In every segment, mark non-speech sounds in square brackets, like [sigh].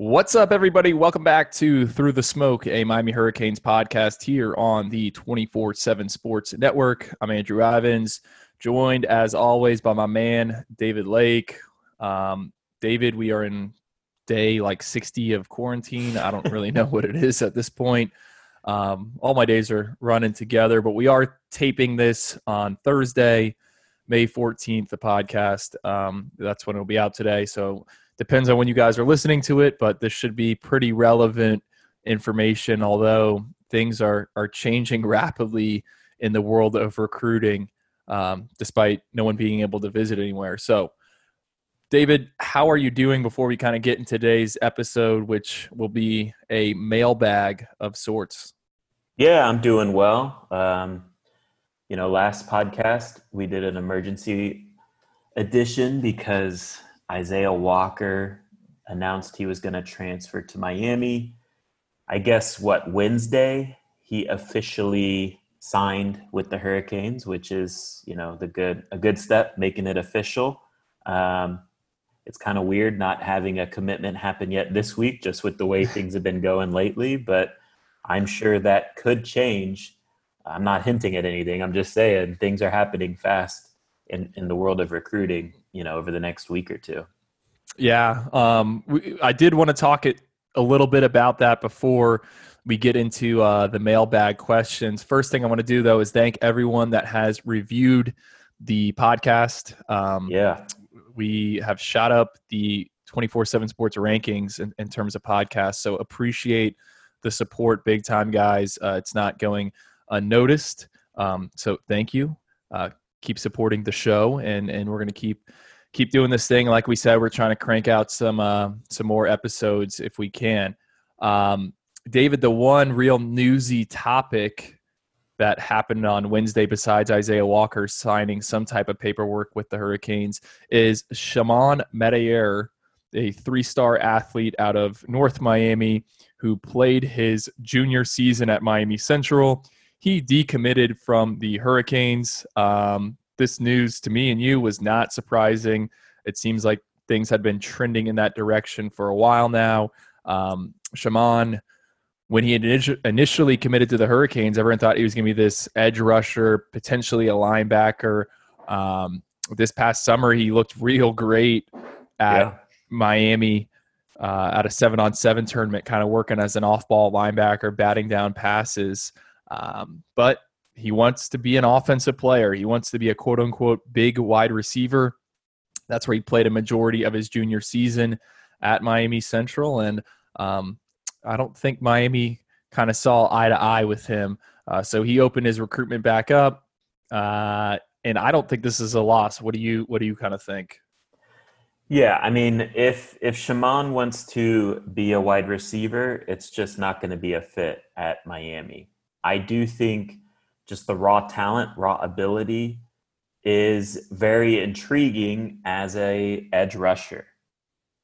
What's up, everybody? Welcome back to Through the Smoke, a Miami Hurricanes podcast here on the 24 7 Sports Network. I'm Andrew Ivins, joined as always by my man, David Lake. Um, David, we are in day like 60 of quarantine. I don't really know what it is at this point. Um, all my days are running together, but we are taping this on Thursday, May 14th, the podcast. Um, that's when it'll be out today. So depends on when you guys are listening to it, but this should be pretty relevant information, although things are, are changing rapidly in the world of recruiting, um, despite no one being able to visit anywhere. So, David, how are you doing before we kind of get in today's episode, which will be a mailbag of sorts? Yeah, I'm doing well. Um, you know, last podcast we did an emergency edition because Isaiah Walker announced he was going to transfer to Miami. I guess what Wednesday he officially signed with the Hurricanes, which is you know the good a good step, making it official. Um, it's kind of weird not having a commitment happen yet this week, just with the way [laughs] things have been going lately. But I'm sure that could change. I'm not hinting at anything. I'm just saying things are happening fast in, in the world of recruiting, you know, over the next week or two. Yeah. Um, we, I did want to talk it, a little bit about that before we get into uh, the mailbag questions. First thing I want to do, though, is thank everyone that has reviewed the podcast. Um, yeah we have shot up the 24 7 sports rankings in, in, terms of podcasts. So appreciate the support big time, guys. Uh, it's not going unnoticed. Um, so thank you. Uh, keep supporting the show and, and we're going to keep, keep doing this thing. Like we said, we're trying to crank out some, uh, some more episodes if we can. Um, David, the one real newsy topic that happened on Wednesday, besides Isaiah Walker signing some type of paperwork with the Hurricanes, is Shimon Meteor, a three star athlete out of North Miami who played his junior season at Miami Central. He decommitted from the Hurricanes. Um, this news to me and you was not surprising. It seems like things had been trending in that direction for a while now. Um, Shimon when he initially committed to the Hurricanes, everyone thought he was going to be this edge rusher, potentially a linebacker. Um, this past summer, he looked real great at yeah. Miami uh, at a seven on seven tournament, kind of working as an off ball linebacker, batting down passes. Um, but he wants to be an offensive player. He wants to be a quote unquote big wide receiver. That's where he played a majority of his junior season at Miami Central. And um, I don't think Miami kind of saw eye to eye with him. Uh, so he opened his recruitment back up, uh, and I don't think this is a loss. What do you What do you kind of think? Yeah, I mean, if if Shimon wants to be a wide receiver, it's just not going to be a fit at Miami. I do think just the raw talent, raw ability is very intriguing as a edge rusher.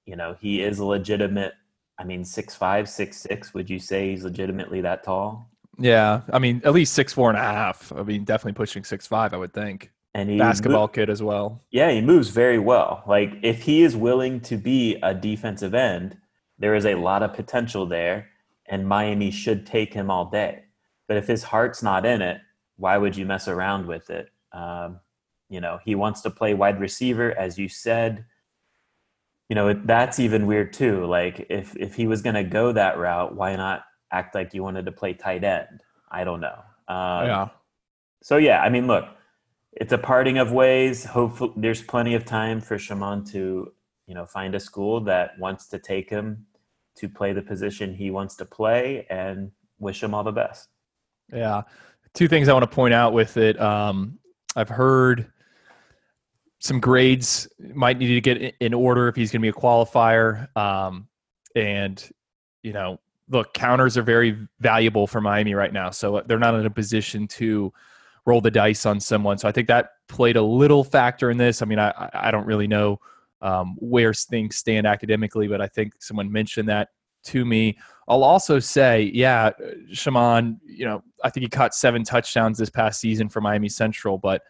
You know, he is a legitimate I mean, six five, six six. Would you say he's legitimately that tall? Yeah, I mean, at least six four and a half. I mean, definitely pushing six five. I would think. And he basketball kid as well. Yeah, he moves very well. Like if he is willing to be a defensive end, there is a lot of potential there, and Miami should take him all day. But if his heart's not in it, why would you mess around with it? Um, you know, he wants to play wide receiver, as you said. You know that's even weird too. Like if if he was going to go that route why not act like you wanted to play tight end? I don't know. Um, yeah. so yeah i mean look it's a parting of ways. Hopefully there's plenty of time for Shimon to you know find a school that wants to take him to play the position he wants to play and wish him all the best yeah two things i want to point out with it um, i've heard some grades might need to get in order if he's going to be a qualifier. Um, and you know, look, counters are very valuable for Miami right now, so they're not in a position to roll the dice on someone. So I think that played a little factor in this. I mean, I I don't really know um, where things stand academically, but I think someone mentioned that to me. I'll also say, yeah, Shimon, you know, I think he caught seven touchdowns this past season for Miami Central, but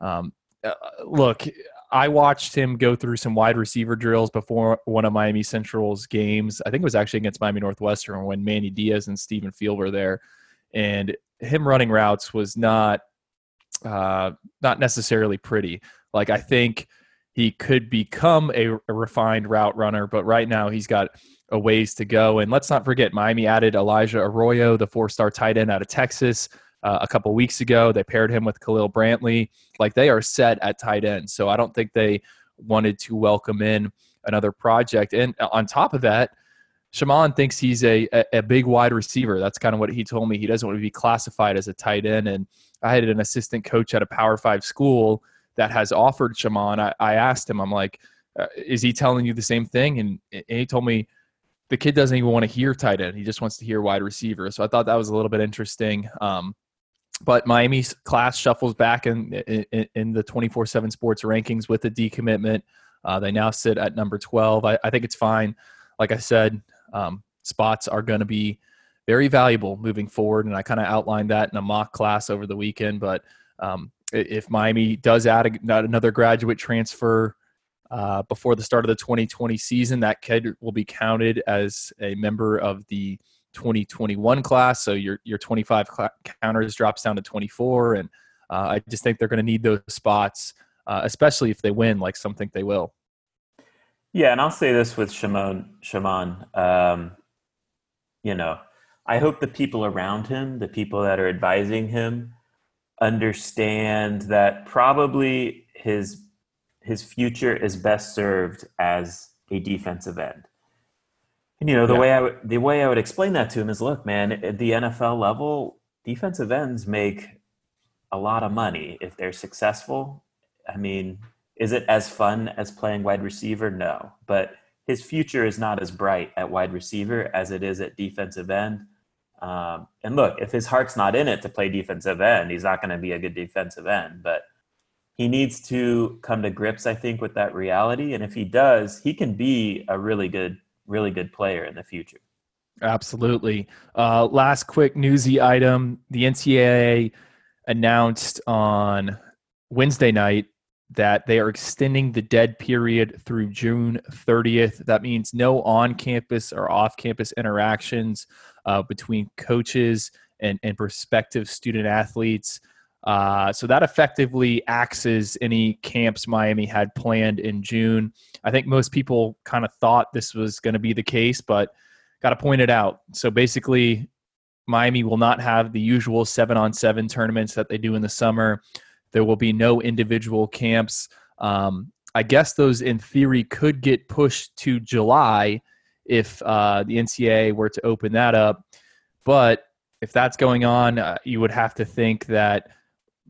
um, uh, look, I watched him go through some wide receiver drills before one of Miami Central's games. I think it was actually against Miami Northwestern when Manny Diaz and Stephen Field were there, and him running routes was not uh, not necessarily pretty. Like I think he could become a, a refined route runner, but right now he's got a ways to go. And let's not forget, Miami added Elijah Arroyo, the four-star tight end out of Texas uh, a couple weeks ago. They paired him with Khalil Brantley. Like they are set at tight end. So I don't think they wanted to welcome in another project. And on top of that, Shaman thinks he's a, a, a big wide receiver. That's kind of what he told me. He doesn't want to be classified as a tight end. And I had an assistant coach at a Power Five school that has offered Shaman. I, I asked him, I'm like, uh, is he telling you the same thing? And, and he told me the kid doesn't even want to hear tight end. He just wants to hear wide receiver. So I thought that was a little bit interesting. Um, but Miami's class shuffles back in in, in the 24/7 Sports rankings with the decommitment. Uh, they now sit at number 12. I, I, think it's fine. Like I said, um, spots are going to be very valuable moving forward, and I kind of outlined that in a mock class over the weekend. But um, if Miami does add a, another graduate transfer uh, before the start of the 2020 season, that kid will be counted as a member of the 2021 class. So your your 25 cl- counters drops down to 24, and uh, I just think they're going to need those spots, uh, especially if they win, like some think they will. Yeah, and I'll say this with Shimon. Shimon, um, you know, I hope the people around him, the people that are advising him, understand that probably his his future is best served as a defensive end. And you know the yeah. way I would the way I would explain that to him is, look, man, at the NFL level, defensive ends make a lot of money if they're successful. I mean, is it as fun as playing wide receiver? No, but his future is not as bright at wide receiver as it is at defensive end. Um, and look, if his heart's not in it to play defensive end, he's not going to be a good defensive end. But he needs to come to grips, I think, with that reality. And if he does, he can be a really good really good player in the future. Absolutely. Uh, last quick newsy item: the NCAA announced on Wednesday night that they are extending the dead period through June 30th. That means no on-campus or off-campus interactions uh, between coaches and, and prospective student athletes. Uh, so that effectively axes any camps Miami had planned in June. I think most people kind of thought this was going to be the case, but got to point it out. So basically, Miami will not have the usual seven on seven tournaments that they do in the summer. There will be no individual camps. Um, I guess those, in theory, could get pushed to July if uh, the NCAA were to open that up. But if that's going on, uh, you would have to think that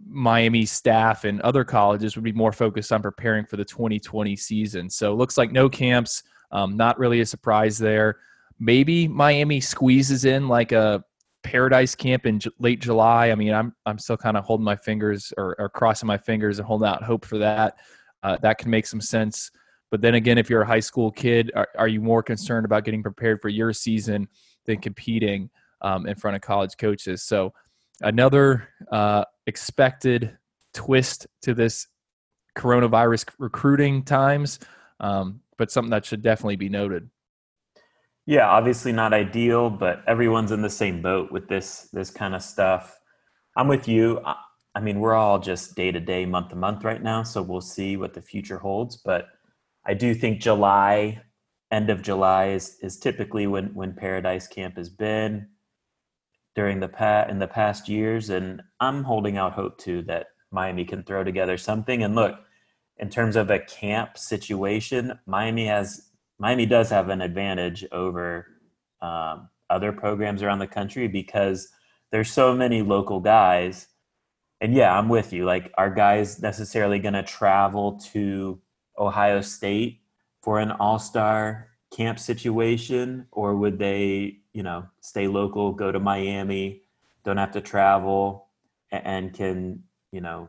Miami staff and other colleges would be more focused on preparing for the 2020 season. So it looks like no camps. Um, not really a surprise there. Maybe Miami squeezes in like a paradise camp in j- late July. I mean, I'm I'm still kind of holding my fingers or, or, crossing my fingers and holding out hope for that. Uh, that can make some sense. But then again, if you're a high school kid, are, are you more concerned about getting prepared for your season than competing um, in front of college coaches? So another uh, expected twist to this coronavirus recruiting times, um, but something that should definitely be noted. Yeah, obviously not ideal, but everyone's in the same boat with this this kind of stuff. I'm with you. I mean, we're all just day to day, month to month right now, so we'll see what the future holds. But I do think July, end of July, is is typically when when Paradise Camp has been during the past in the past years, and I'm holding out hope too that Miami can throw together something. And look, in terms of a camp situation, Miami has Miami does have an advantage over um, other programs around the country because there's so many local guys. And yeah, I'm with you. Like, are guys necessarily going to travel to Ohio State for an All Star camp situation, or would they you know stay local go to miami don't have to travel and can you know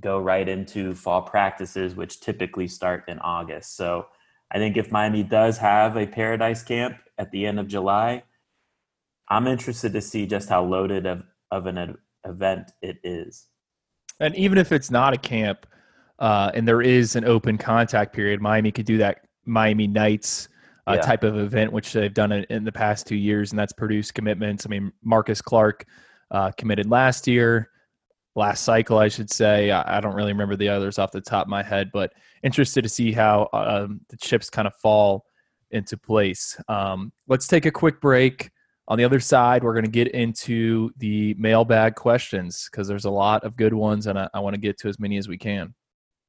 go right into fall practices which typically start in august so i think if miami does have a paradise camp at the end of july i'm interested to see just how loaded of, of an event it is and even if it's not a camp uh, and there is an open contact period. Miami could do that Miami Nights uh, yeah. type of event, which they've done in the past two years, and that's produced commitments. I mean, Marcus Clark uh, committed last year, last cycle, I should say. I, I, don't really remember the others off the top of my head, but interested to see how um, the chips kind of fall into place. Um, let's take a quick break. On the other side, we're going to get into the mailbag questions because there's a lot of good ones, and I, I want to get to as many as we can.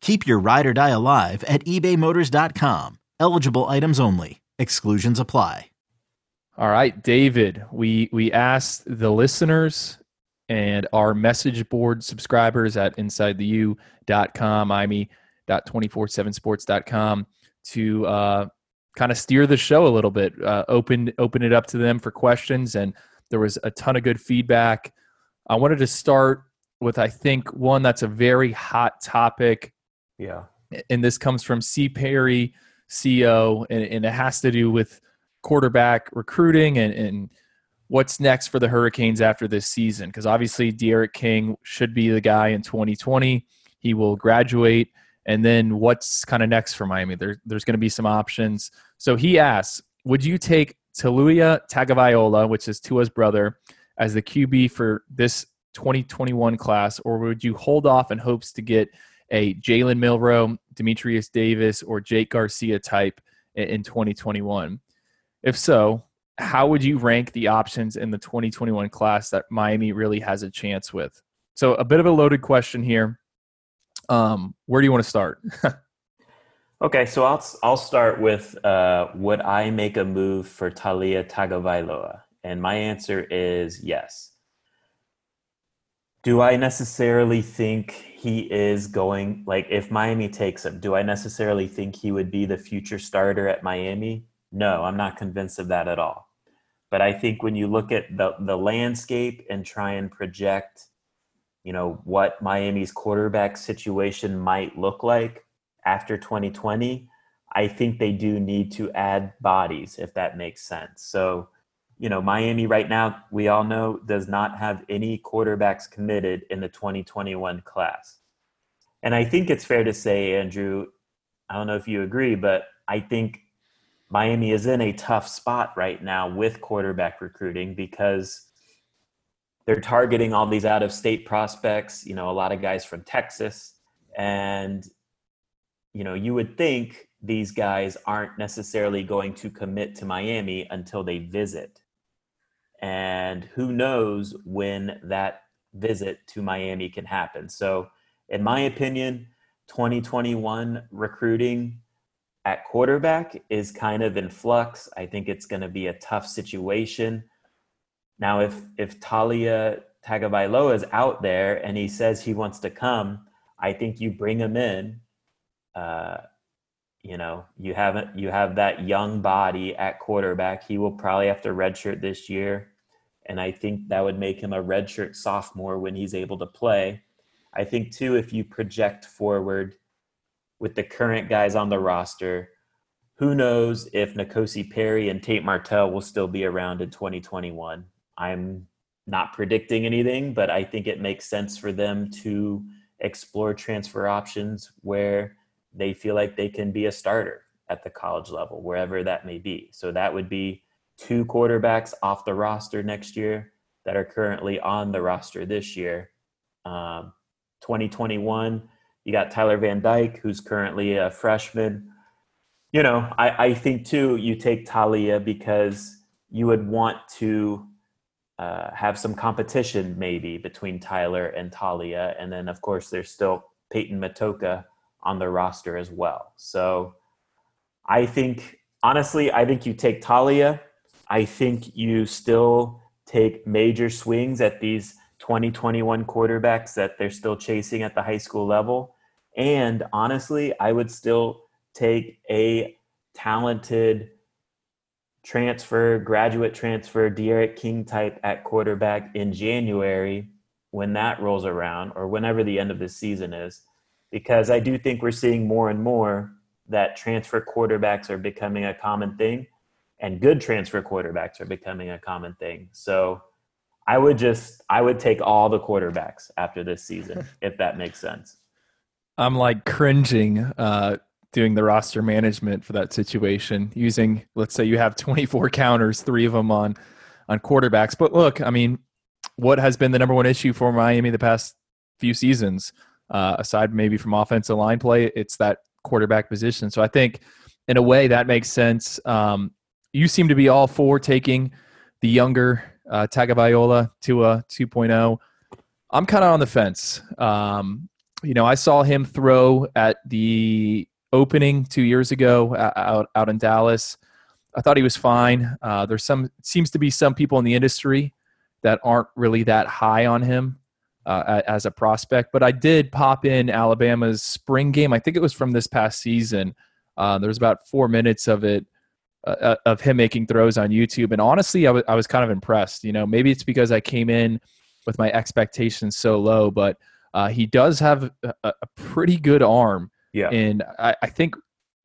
Keep your ride or die alive at ebaymotors.com. Eligible items only. Exclusions apply. All right, David, we we asked the listeners and our message board subscribers at insidetheu.com, imey.247sports.com to uh, kind of steer the show a little bit, uh, open open it up to them for questions and there was a ton of good feedback. I wanted to start with, I think, one that's a very hot topic. Yeah. And this comes from C. Perry, CEO, and, and it has to do with quarterback recruiting and, and what's next for the Hurricanes after this season. Because obviously, D'Eriq King should be the guy in 2020. He will graduate. And then what's kind of next for Miami? There, there's going to be some options. So he asks, would you take Taulia Tagovailoa, which is Tua's brother, as the QB for this 2021 class, or would you hold off in hopes to get a Jalen Milroe, Demetrius Davis, or Jake Garcia type in 2021? If so, how would you rank the options in the 2021 class that Miami really has a chance with? So, a bit of a loaded question here. Um, where do you want to start? [laughs] Okay, so I'll I'll start with uh, would I make a move for Taulia Tagovailoa? And my answer is yes. Do I necessarily think he is going like if Miami takes him, do I necessarily think he would be the future starter at Miami? No, I'm not convinced of that at all. But I think when you look at the the landscape and try and project, you know, what Miami's quarterback situation might look like, after 2020, I think they do need to add bodies, if that makes sense. So, you know, Miami right now, we all know, does not have any quarterbacks committed in the 2021 class. And I think it's fair to say, Andrew, I don't know if you agree, but I think Miami is in a tough spot right now with quarterback recruiting because they're targeting all these out of state prospects, you know, a lot of guys from Texas. And you know, you would think these guys aren't necessarily going to commit to Miami until they visit. And who knows when that visit to Miami can happen. So, in my opinion, 2021 recruiting at quarterback is kind of in flux. I think it's going to be a tough situation. Now, if if Taulia Tagovailoa is out there and he says he wants to come, I think you bring him in uh, you know, you haven't you have that young body at quarterback. He will probably have to redshirt this year, and I think that would make him a redshirt sophomore when he's able to play. I think too, if you project forward with the current guys on the roster, who knows if N'Kosi Perry and Tate Martell will still be around in 2021. I'm not predicting anything, but I think it makes sense for them to explore transfer options where they feel like they can be a starter at the college level, wherever that may be. So that would be two quarterbacks off the roster next year that are currently on the roster this year. Um, 2021, you got Tyler Van Dyke, who's currently a freshman. You know, I, I think too, you take Taulia because you would want to uh, have some competition maybe between Tyler and Taulia. And then, of course, there's still Peyton Matocha on the roster as well. So I think, honestly, I think you take Taulia. I think you still take major swings at these 2021 quarterbacks that they're still chasing at the high school level. And honestly, I would still take a talented transfer, graduate transfer, D'Eriq King type at quarterback in January when that rolls around or whenever the end of the season is. Because I do think we're seeing more and more that transfer quarterbacks are becoming a common thing and good transfer quarterbacks are becoming a common thing. So I would just I would take all the quarterbacks after this season [laughs] if that makes sense. I'm like cringing uh, doing the roster management for that situation using let's say you have 24 counters three of them on on quarterbacks but look i mean what has been the number one issue for miami the past few seasons uh, aside maybe from offensive line play it's that quarterback position so i think in a way that makes sense um, you seem to be all for taking the younger uh, Tagovailoa to a 2.0 i'm kind of on the fence um, you know i saw him throw at the opening two years ago out out in Dallas. I thought he was fine. Uh, there's some seems to be some people in the industry that aren't really that high on him uh, as a prospect. But I did pop in Alabama's spring game. I think it was from this past season. Uh, was about four minutes of it uh, uh, of him making throws on YouTube, and honestly, I, w- I was kind of impressed. You know, maybe it's because I came in with my expectations so low, but uh, he does have a, a pretty good arm yeah. And I, I think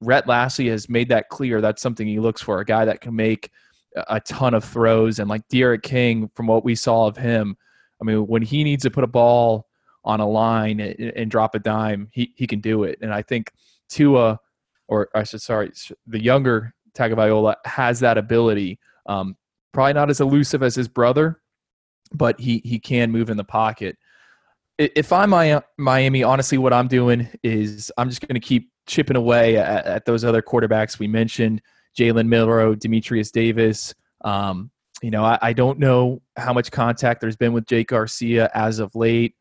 Rhett Lashlee has made that clear. That's something he looks for a guy that can make a ton of throws. And like D'Eriq King, from what we saw of him, I mean, when he needs to put a ball on a line and, and drop a dime, he, he can do it. And I think Tua, or I should sorry, the younger Tagovailoa has that ability. Um, probably not as elusive as his brother, but he he can move in the pocket if I'm Miami, honestly, what I'm doing is I'm just going to keep chipping away at, at, those other quarterbacks we mentioned Jalen Milroe, Demetrius Davis. Um, you know, I, I, don't know how much contact there's been with Jake Garcia as of late.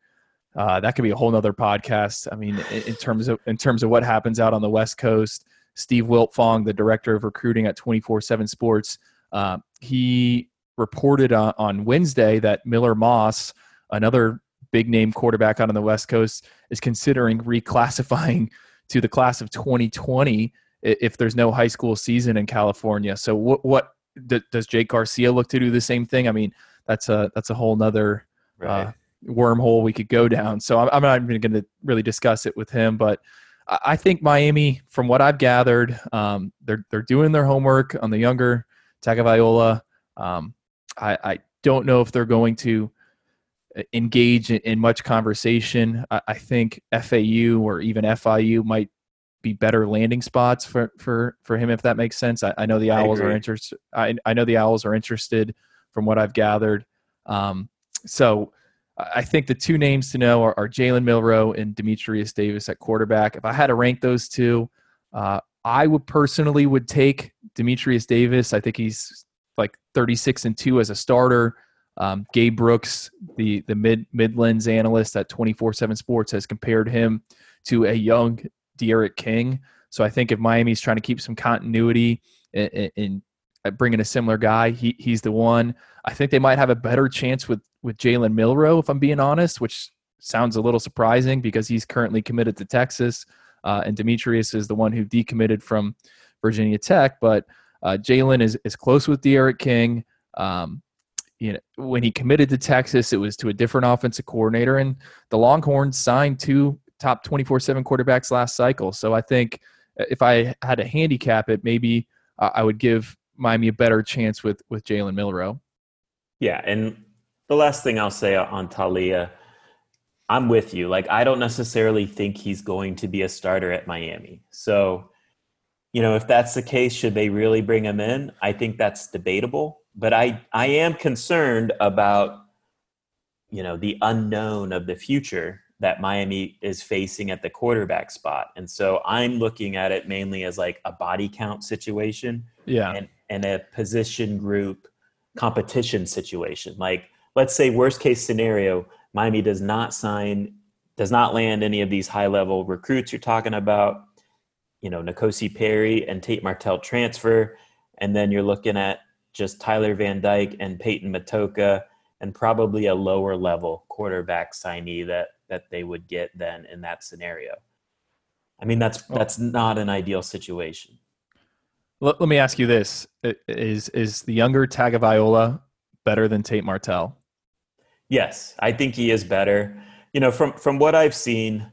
Uh, that could be a whole nother podcast. I mean, in, in, terms of in terms of what happens out on the West Coast, Steve Wiltfong, the director of recruiting at 24/7 Sports, uh, he reported on, on Wednesday that Miller Moss, another big name quarterback out on the West Coast is considering reclassifying [laughs] to the class of 2020 if there's no high school season in California. So what what does Jake Garcia look to do the same thing? I mean, that's a that's a whole nother uh, right. uh, wormhole we could go down. So I'm, I'm not even going to really discuss it with him, but I think Miami, from what I've gathered, um, they're they're doing their homework on the younger Tagovailoa. Um, I, I don't know if they're going to engage in, in much conversation. I, I, think FAU or even FIU might be better landing spots for for for him if that makes sense. I, I know the Owls are interested. I I know the Owls are interested from what I've gathered. Um, so I think the two names to know are, are Jalen Milroe and Dematrius Davis at quarterback. If I had to rank those two, uh, I would personally would take Dematrius Davis. I think he's like 36 and 2 as a starter. Um, Gabe Brooks, the the mid Midlands analyst at 24/7 Sports, has compared him to a young D'Eriq King. So I think if Miami's trying to keep some continuity in, in bringing a similar guy, he he's the one. I think they might have a better chance with with Jalen Milroe, if I'm being honest, which sounds a little surprising because he's currently committed to Texas, uh, and Demetrius is the one who decommitted from Virginia Tech. But uh, Jalen is is close with D'Eriq King. Um, you know, when he committed to Texas, it was to a different offensive coordinator, and the Longhorns signed two top 24 7 quarterbacks last cycle. So I think if I had to handicap it, maybe I would give Miami a better chance with with Jalen Milroe. Yeah, and the last thing I'll say on Taulia, I'm with you. Like I don't necessarily think he's going to be a starter at Miami. So, you know, if that's the case, should they really bring him in? I think that's debatable. But I I am concerned about you know the unknown of the future that Miami is facing at the quarterback spot. And so I'm looking at it mainly as like a body count situation. Yeah. And, and a position group competition situation. Like, let's say, worst case scenario, Miami does not sign, does not land any of these high level recruits you're talking about. You know, N'Kosi Perry and Tate Martell transfer. And then you're looking at just Tyler Van Dyke and Peyton Matocha, and probably a lower level quarterback signee that that they would get then in that scenario. I mean, that's that's not an ideal situation. Let, let me ask you this: Is is the younger Tagovailoa better than Tate Martell? Yes, I think he is better. You know, from from what I've seen,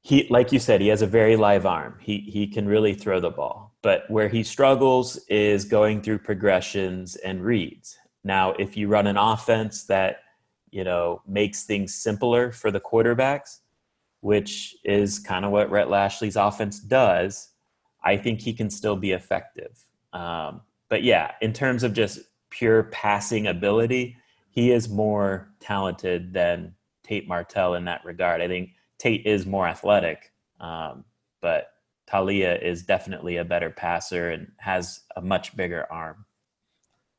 he like you said, he has a very live arm. He he can really throw the ball. But where he struggles is going through progressions and reads. Now, if you run an offense that you know, makes things simpler for the quarterbacks, which is kind of what Rhett Lashlee's offense does, I think he can still be effective. Um, but yeah, in terms of just pure passing ability, he is more talented than Tate Martell in that regard. I think Tate is more athletic, um, but Taulia is definitely a better passer and has a much bigger arm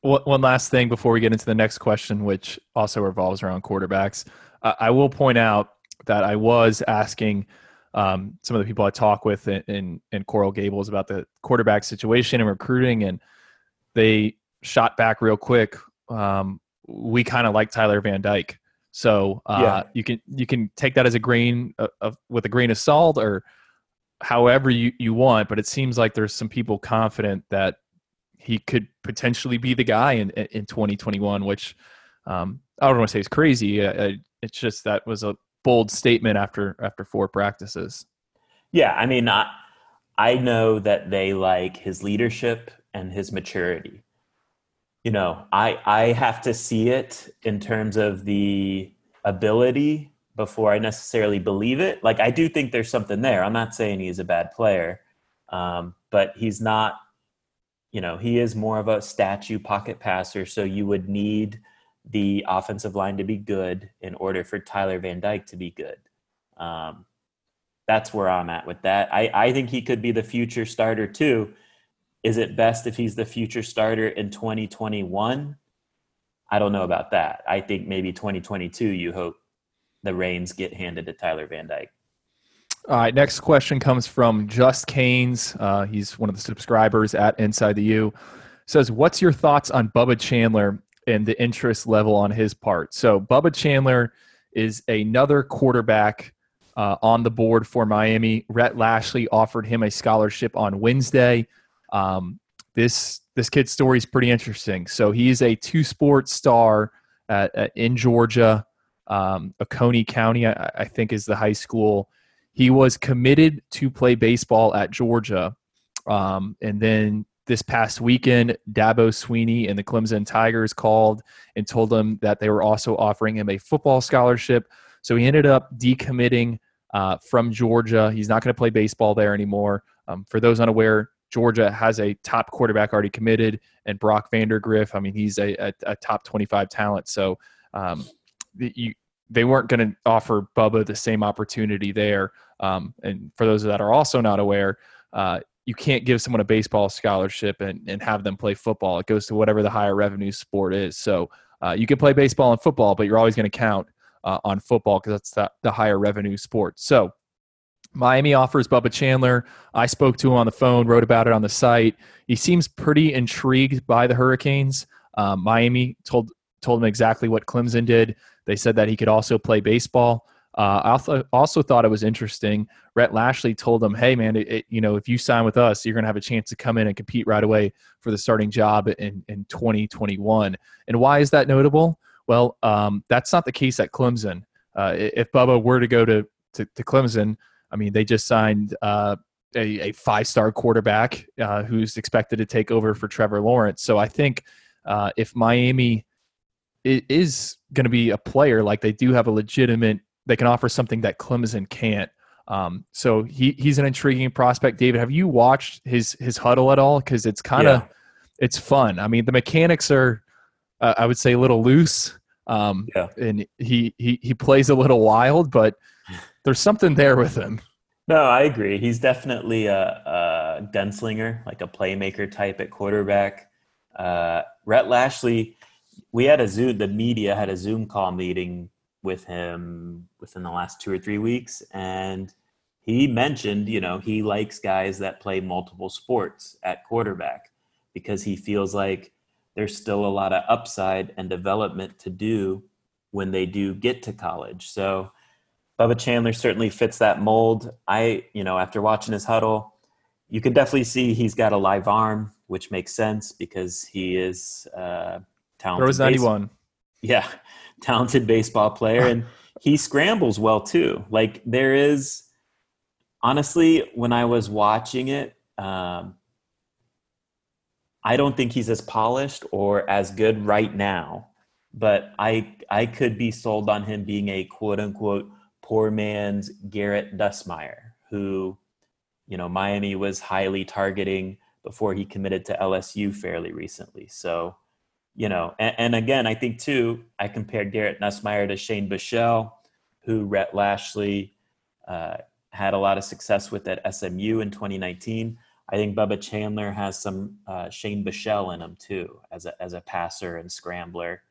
one last thing before we get into the next question, which also revolves around quarterbacks. I will point out that I was asking um, some of the people I talk with in, in, in, Coral Gables about the quarterback situation and recruiting, and they shot back real quick. Um, we kind of like Tyler Van Dyke, so uh, yeah. you can you can take that as a grain of, of, with a grain of salt or however you, you want. But it seems like there's some people confident that he could potentially be the guy in in 2021, which um, I don't want to say is crazy. it's just that was a bold statement after after four practices. Yeah, I mean, I, I know that they like his leadership and his maturity. You know, I I have to see it in terms of the ability before I necessarily believe it. Like I do think there's something there. I'm not saying he's a bad player, um, but he's not you know, he is more of a statue pocket passer, so you would need the offensive line to be good in order for Tyler Van Dyke to be good. Um, that's where I'm at with that. I, I think he could be the future starter too. Is it best if he's the future starter in 2021? I don't know about that. I think maybe 2022, you hope the reins get handed to Tyler Van Dyke. All right, next question comes from Just Canes. Uh, he's one of the subscribers at Inside the U. Says, "What's your thoughts on Bubba Chandler and the interest level on his part?" So Bubba Chandler is another quarterback uh, on the board for Miami. Rhett Lashlee offered him a scholarship on Wednesday. Um, this this kid's story is pretty interesting. So he's a two sport star at, at, in Georgia. Um, Oconee County, I, I think, is the high school. He was committed to play baseball at Georgia. Um, and then this past weekend, Dabo Swinney and the Clemson Tigers called and told him that they were also offering him a football scholarship. So he ended up decommitting uh, from Georgia. He's not going to play baseball there anymore. Um, for those unaware, Georgia has a top quarterback already committed, and Brock Vandergriff. I mean, he's a, a, a top 25 talent. So um, you, they weren't going to offer Bubba the same opportunity there. Um, and for those that are also not aware, uh, you can't give someone a baseball scholarship and, and have them play football. It goes to whatever the higher revenue sport is. So uh, you can play baseball and football, but you're always going to count uh, on football because that's the, the higher revenue sport. So Miami offers Bubba Chandler. I spoke to him on the phone, wrote about it on the site. He seems pretty intrigued by the Hurricanes. Um, Miami told told him exactly what Clemson did. They said that he could also play baseball. Uh, I also, also thought it was interesting. Rhett Lashlee told him, "Hey, man, it, it, you know, if you sign with us, you're going to have a chance to come in and compete right away for the starting job in in 2021." And why is that notable? Well, um, that's not the case at Clemson. Uh, if Bubba were to go to, to, to Clemson, I mean, they just signed uh, a, a five star quarterback uh, who's expected to take over for Trevor Lawrence. So I think uh, if Miami is going to be a player, like they do have a legitimate, they can offer something that Clemson can't. Um, so he he's an intriguing prospect. David, have you watched his his Hudl at all? Because it's kind of yeah. it's fun. I mean, the mechanics are, uh, I would say, a little loose. Um, yeah. and he he he plays a little wild, but there's something there with him. No, I agree. He's definitely a, a gunslinger, like a playmaker type at quarterback. Uh, Rhett Lashlee, we had a Zoom, the media had a Zoom call meeting with him within the last two or three weeks. And he mentioned, you know, he likes guys that play multiple sports at quarterback because he feels like there's still a lot of upside and development to do when they do get to college. So, Bubba Chandler certainly fits that mold. I, you know, after watching his Hudl, you can definitely see he's got a live arm, which makes sense because he is uh, talented. Rose ninety one. Yeah, talented baseball player, and he scrambles well too. Like there is, honestly, when I was watching it, um, I don't think he's as polished or as good right now. But I I could be sold on him being a quote unquote poor man's Garrett Nussmeier, who, you know, Miami was highly targeting before he committed to LSU fairly recently. So, you know, and, and again, I think too, I compared Garrett Nussmeier to Shane Buechele, who Rhett Lashlee uh, had a lot of success with at SMU in 2019. I think Bubba Chandler has some uh, Shane Buechele in him too, as a as a passer and scrambler,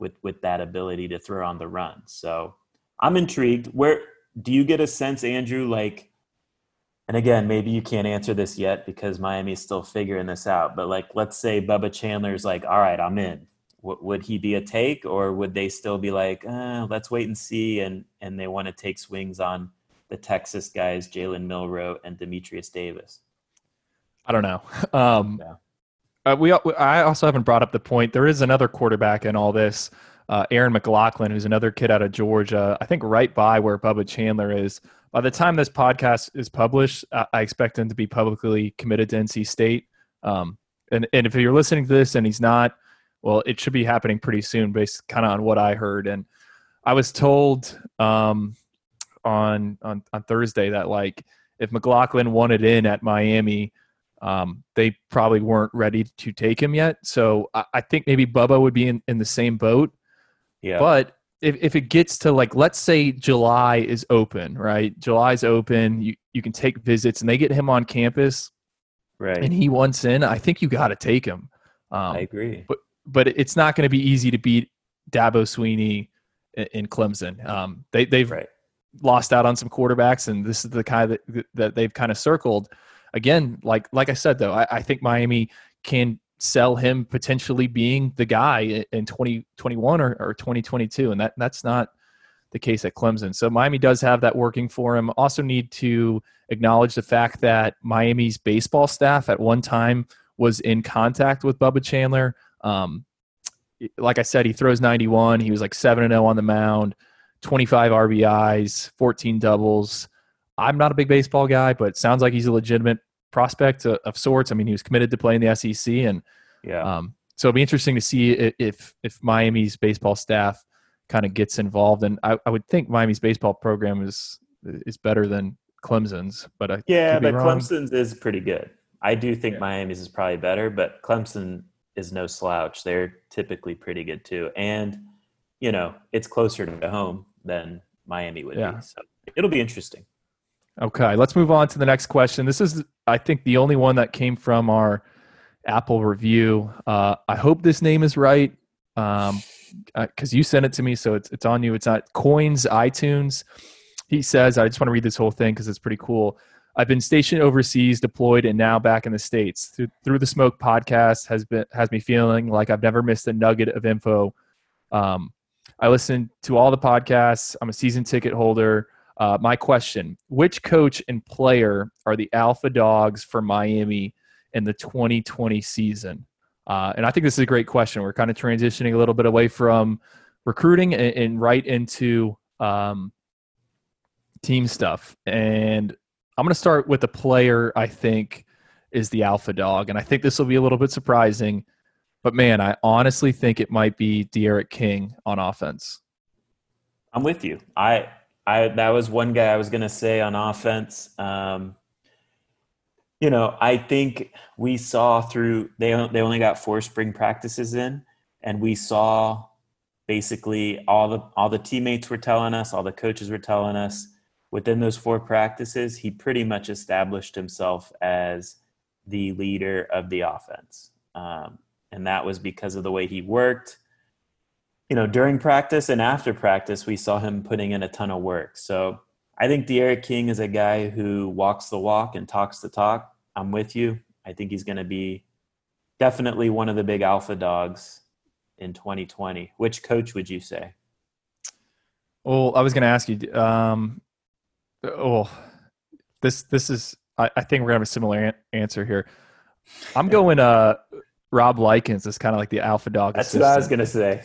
with with that ability to throw on the run. So I'm intrigued. Where do you get a sense, Andrew? Like, and again, maybe you can't answer this yet because Miami is still figuring this out. But like, let's say Bubba Chandler's like, "All right, I'm in." W- would he be a take, or would they still be like, eh, "Let's wait and see," and and they want to take swings on the Texas guys, Jalen Milroe and Demetrius Davis? I don't know. [laughs] Um, yeah. Uh, we I also haven't brought up the point. There is another quarterback in all this uh, Aaron McLaughlin, who's another kid out of Georgia, I think right by where Bubba Chandler is. By the time this podcast is published, I, expect him to be publicly committed to NC State. Um, and, and if you're listening to this and he's not, well, it should be happening pretty soon, based kind of on what I heard. And I was told um, on, on on Thursday that like if McLaughlin wanted in at Miami, um, they probably weren't ready to take him yet. So I, I think maybe Bubba would be in, in the same boat. Yeah. But if, if it gets to like let's say July is open, right? July's open, you, you can take visits and they get him on campus. Right. And he wants in, I think you gotta take him. Um, I agree. But but it's not gonna be easy to beat Dabo Swinney in, in Clemson. Um, they they've right. lost out on some quarterbacks and this is the kind that that they've kind of circled. Again, like like I said though, I, I think Miami can sell him potentially being the guy in 2021 or, or 2022 and that that's not the case at Clemson. So Miami does have that working for him. Also need to acknowledge the fact that Miami's baseball staff at one time was in contact with Bubba Chandler. Um, like I said, he throws 91. He was like 7 and 0 on the mound, 25 RBIs, 14 doubles. I'm not a big baseball guy, but sounds like he's a legitimate prospect of, of sorts. I mean, he was committed to playing the SEC, and yeah. Um, so it'll be interesting to see if if Miami's baseball staff kind of gets involved. And I, I would think Miami's baseball program is is better than Clemson's, but I yeah, but Clemson's is pretty good. I do think yeah. Miami's is probably better, but Clemson is no slouch. They're typically pretty good too, and you know it's closer to home than Miami would yeah. be. So it'll be interesting. Okay, let's move on to the next question. This is, I think, the only one that came from our Apple review. Uh, I hope this name is right because um, uh, you sent it to me, so it's it's on you. It's not Coins iTunes. He says, I just want to read this whole thing because it's pretty cool. I've been stationed overseas, deployed, and now back in the states. Through, through the Smoke podcast has been has me feeling like I've never missed a nugget of info. Um, I listen to all the podcasts. I'm a season ticket holder. Uh, my question Which coach and player are the alpha dogs for Miami in the 2020 season? Uh, and I think this is a great question. We're kind of transitioning a little bit away from recruiting and, and right into um, team stuff. And I'm going to start with a player I think is the alpha dog, and I think this will be a little bit surprising. But man, I honestly think it might be D'Eriq King on offense. I'm with you. I I that was one guy I was to say on offense. Um, you know, I think we saw through they they only got four spring practices in, and we saw basically all the all the teammates were telling us, all the coaches were telling us within those four practices, he pretty much established himself as the leader of the offense. Um, and that was because of the way he worked. You know, during practice and after practice, we saw him putting in a ton of work. So I think D'Eriq King is a guy who walks the walk and talks the talk. I'm with you. I think he's going to be definitely one of the big alpha dogs in 2020. Which coach would you say? Well, I was going to ask you. Um, oh, this this is. I, I think we're gonna have a similar an- answer here. I'm going. Uh, Rob Likens is kind of like the alpha dog. That's assistant. what I was gonna say.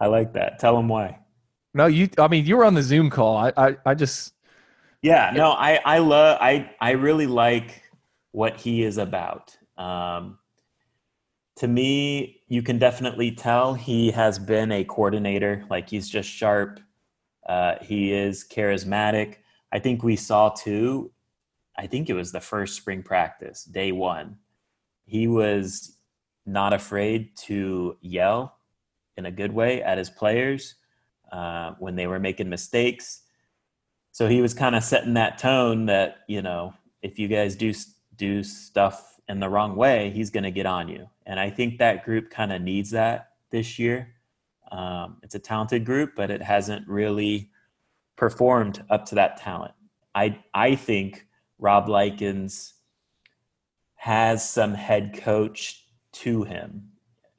I like that. Tell him why. No, you. I mean, you were on the Zoom call. I. I, I just. Yeah. No. I. I love. I. I really like what he is about. Um, to me, you can definitely tell he has been a coordinator. Like he's just sharp. Uh, he is charismatic. I think we saw too. I think it was the first spring practice, day one. He was not afraid to yell in a good way at his players uh, when they were making mistakes. So he was kind of setting that tone that you know if you guys do do stuff in the wrong way, he's going to get on you. And I think that group kind of needs that this year. Um, it's a talented group, but it hasn't really performed up to that talent. I I think Rob Likens has some head coach to him.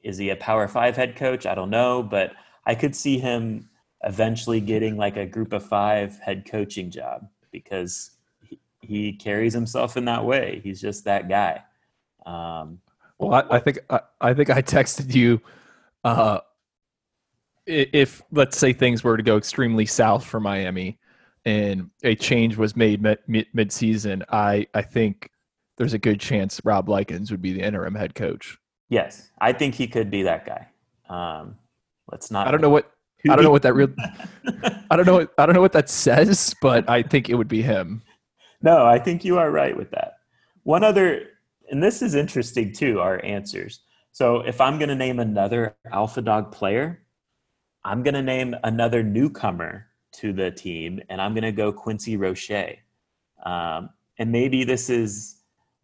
Is he a Power Five head coach? I don't know, but I could see him eventually getting like a Group of Five head coaching job because he, he carries himself in that way. He's just that guy. Um, well, I, I think I, I think I texted you. Uh, if let's say things were to go extremely south for Miami, and a change was made mid mid season, I I think there's a good chance Rob Likens would be the interim head coach. Yes, I think he could be that guy. Um, let's not. I don't know what I don't know what that real. [laughs] I don't know. What, I don't know what that says, but I think it would be him. No, I think you are right with that. One other, and this is interesting too. Our answers. So if I'm going to name another Alpha Dog player, I'm going to name another newcomer to the team, and I'm going to go Quincy Roche. Um, and maybe this is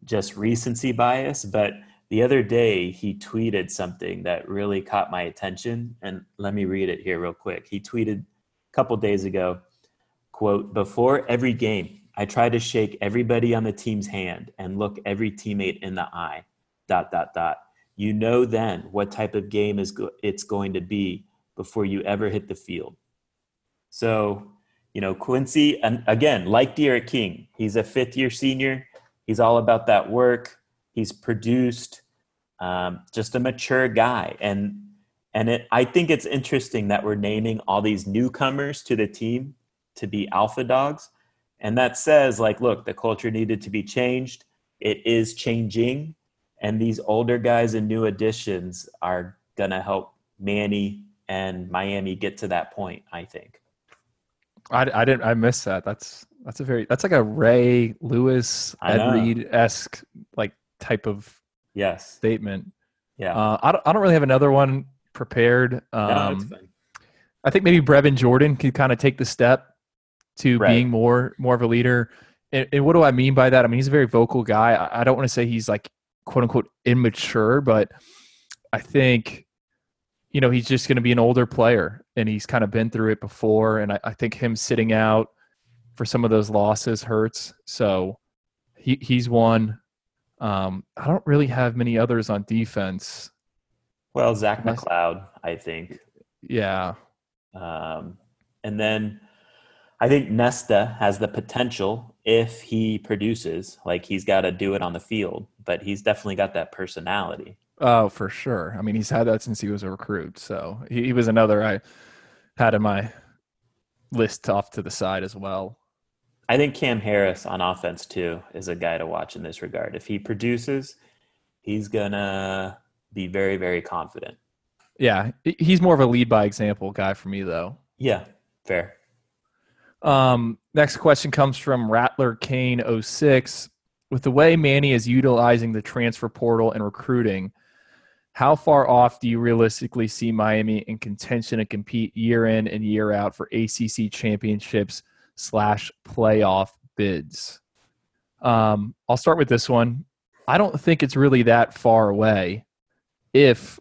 just recency bias, but the other day he tweeted something that really caught my attention. And let me read it here real quick. He tweeted a couple days ago, quote, before every game, I try to shake everybody on the team's hand and look every teammate in the eye, dot, dot, dot. You know then what type of game is go- it's going to be before you ever hit the field. So, you know, Quincy, and again, like D'Eriq King, he's a fifth year senior. He's all about that work. He's produced, um, just a mature guy. And and it, I think it's interesting that we're naming all these newcomers to the team to be alpha dogs. And that says, like, look, the culture needed to be changed. It is changing. And these older guys and new additions are going to help Manny and Miami get to that point, I think. I, I didn't, I missed that. That's, that's a very, that's like a Ray Lewis, Ed Reed esque, like, type of yes statement. Yeah. Uh, I, don't, I don't really have another one prepared. Um, no, I think maybe Brevin Jordan could kind of take the step to right. being more more of a leader. And, and, what do I mean by that? I mean he's a very vocal guy. I, I don't want to say he's like quote unquote immature, but I think you know he's just going to be an older player, and he's kind of been through it before. And I, I think him sitting out for some of those losses hurts. So he he's one. Um, I don't really have many others on defense. Well, Zach McCloud, I think. Yeah. Um, and then I think Nesta has the potential if he produces, like he's got to do it on the field, but he's definitely got that personality. Oh, for sure. I mean, he's had that since he was a recruit. So he, he was another I had in my list off to the side as well. I think Cam Harris on offense too is a guy to watch in this regard. If he produces, he's gonna be very, very confident. Yeah, he's more of a lead by example guy for me, though. Yeah, fair. Um, next question comes from Rattler Kane 06. With the way Manny is utilizing the transfer portal and recruiting, how far off do you realistically see Miami in contention to compete year in and year out for ACC championships slash playoff bids? Um, I'll start with this one. I don't think it's really that far away if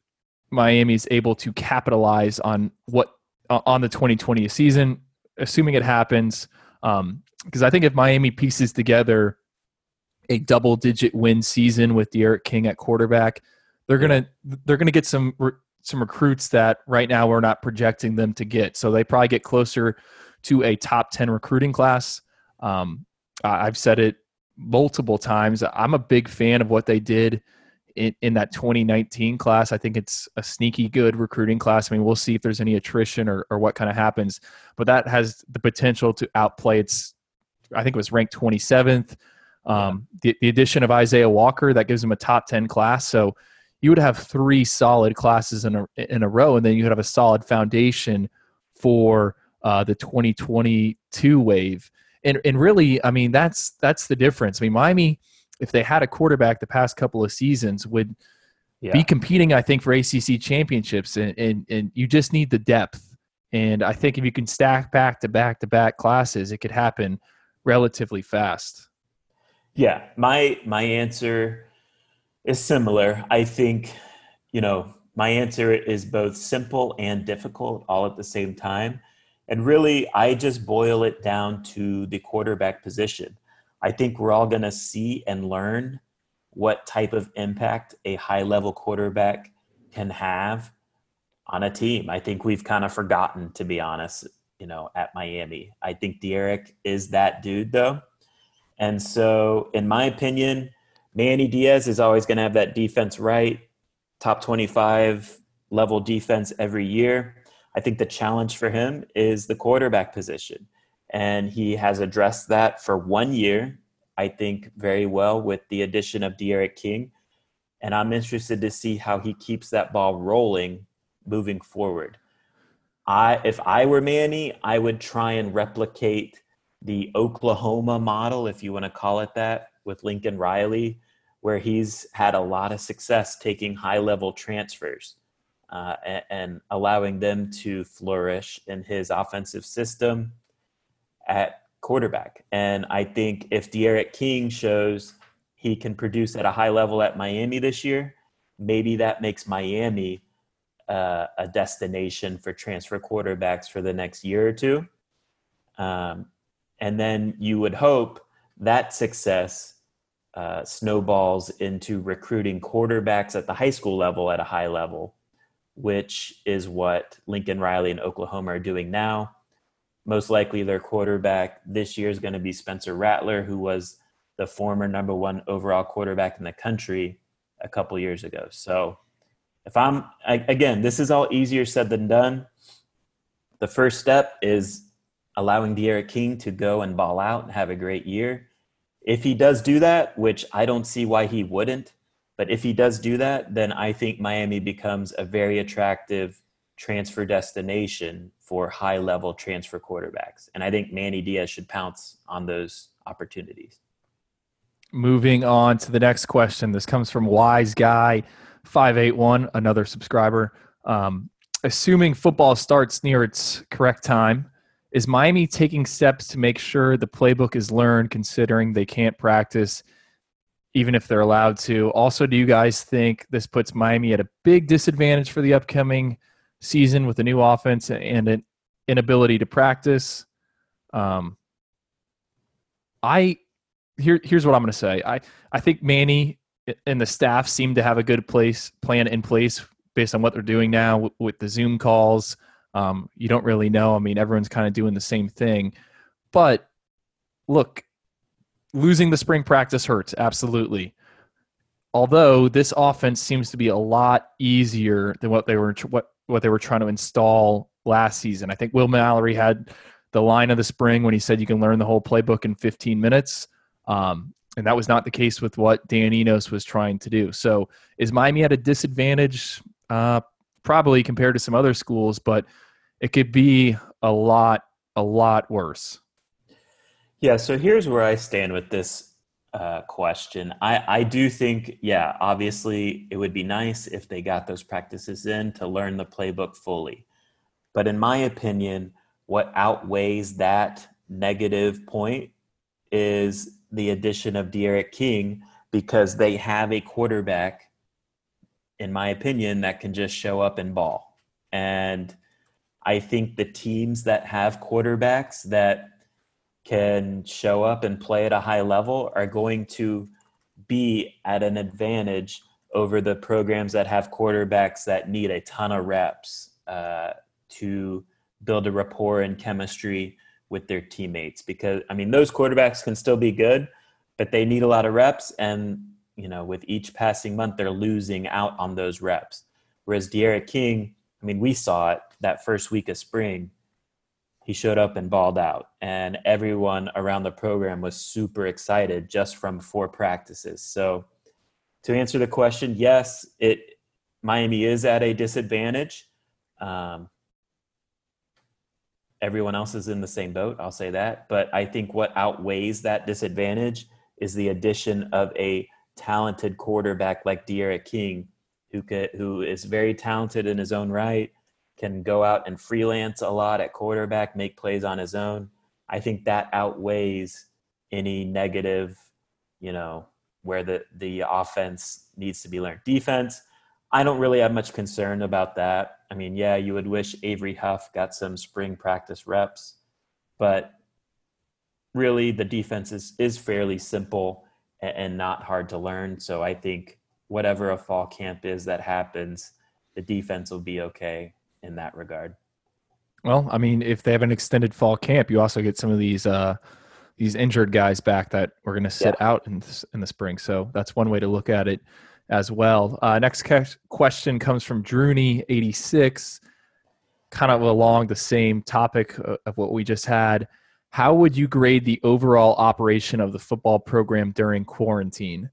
Miami is able to capitalize on what uh, on the 2020 season, assuming it happens. Um, because um, I think if Miami pieces together a double-digit win season with D'Eriq King at quarterback, they're gonna they're gonna get some some recruits that right now we're not projecting them to get. So they probably get closer to a top 10 recruiting class. Um, I've said it multiple times. I'm a big fan of what they did in, in that 2019 class. I think it's a sneaky good recruiting class. I mean, we'll see if there's any attrition or, or what kind of happens, but that has the potential to outplay its, I think it was ranked 27th. Um, the, the addition of Isaiah Walker, that gives them a top 10 class. So you would have three solid classes in a, in a row, and then you would have a solid foundation for uh, the 2022 wave. And, and really, I mean, that's that's the difference. I mean, Miami – if they had a quarterback the past couple of seasons, would yeah. be competing, I think, for ACC championships. And, and, and you just need the depth. And I think if you can stack back to back to back classes, it could happen relatively fast. Yeah, my my answer is similar. I think, you know, my answer is both simple and difficult all at the same time. And really, I just boil it down to the quarterback position. I think we're all going to see and learn what type of impact a high level quarterback can have on a team. I think we've kind of forgotten, to be honest, you know, at Miami. I think D'Eriq is that dude, though. And so, in my opinion, Manny Diaz is always going to have that defense right, top 25 level defense every year. I think the challenge for him is the quarterback position and he has addressed that for one year, I think, very well with the addition of D'Eriq King. And I'm interested to see how he keeps that ball rolling moving forward. I, if I were Manny, I would try and replicate the Oklahoma model, if you want to call it that, with Lincoln Riley, where he's had a lot of success taking high level transfers uh, and, and allowing them to flourish in his offensive system at quarterback. And I think if D'Eriq King shows he can produce at a high level at Miami this year, maybe that makes Miami uh, a destination for transfer quarterbacks for the next year or two. Um, and then you would hope that success uh, snowballs into recruiting quarterbacks at the high school level at a high level, which is what Lincoln Riley and Oklahoma are doing now most likely their quarterback this year is going to be Spencer Rattler, who was the former number one overall quarterback in the country a couple years ago. So, if I'm again, this is all easier said than done. The first step is allowing D'Eriq King to go and ball out and have a great year. If he does do that, which I don't see why he wouldn't, but if he does do that, then I think Miami becomes a very attractive transfer destination for high level transfer quarterbacks. And I think Manny Diaz should pounce on those opportunities. Moving on to the next question. This comes from Wise Guy 581, another subscriber. Um, assuming football starts near its correct time, is Miami taking steps to make sure the playbook is learned considering they can't practice even if they're allowed to? Also, do you guys think this puts Miami at a big disadvantage for the upcoming season with a new offense and an inability to practice. Um, I here here's what I'm going to say. I I think Manny and the staff seem to have a good place plan in place based on what they're doing now with, with the Zoom calls. Um, you don't really know. I mean, everyone's kind of doing the same thing, but look, losing the spring practice hurts absolutely. Although this offense seems to be a lot easier than what they were what what they were trying to install last season. I think Will Mallory had the line of the spring when he said you can learn the whole playbook in 15 minutes. Um, and that was not the case with what Dan Enos was trying to do. So is Miami at a disadvantage? Uh, probably compared to some other schools, but it could be a lot, a lot worse. Yeah. So here's where I stand with this uh, question. I, I do think, yeah, obviously it would be nice if they got those practices in to learn the playbook fully. But in my opinion, what outweighs that negative point is the addition of D'Eriq King because they have a quarterback, in my opinion, that can just show up and ball. And I think the teams that have quarterbacks that can show up and play at a high level are going to be at an advantage over the programs that have quarterbacks that need a ton of reps uh, to build a rapport and chemistry with their teammates because I mean those quarterbacks can still be good, but they need a lot of reps and you know with each passing month they're losing out on those reps. Whereas D'Eriq King, I mean we saw it that first week of spring, he showed up and balled out and everyone around the program was super excited just from four practices. So to answer the question, yes, it Miami is at a disadvantage. Um, everyone else is in the same boat. I'll say that. But I think what outweighs that disadvantage is the addition of a talented quarterback like D'Eriq King, who could, who is very talented in his own right, can go out and freelance a lot at quarterback, make plays on his own. I think that outweighs any negative, you know, where the the offense needs to be learned. Defense, I don't really have much concern about that. I mean, yeah, you would wish Avery Huff got some spring practice reps, but really the defense is, is fairly simple and, and not hard to learn. So I think whatever a fall camp is that happens, the defense will be okay in that regard. Well, I mean, if they have an extended fall camp, you also get some of these uh, these injured guys back that we're going to sit yeah. out in the, in the spring. So that's one way to look at it as well. Uh, next question comes from Droony86, kind of along the same topic of what we just had. How would you grade the overall operation of the football program during quarantine?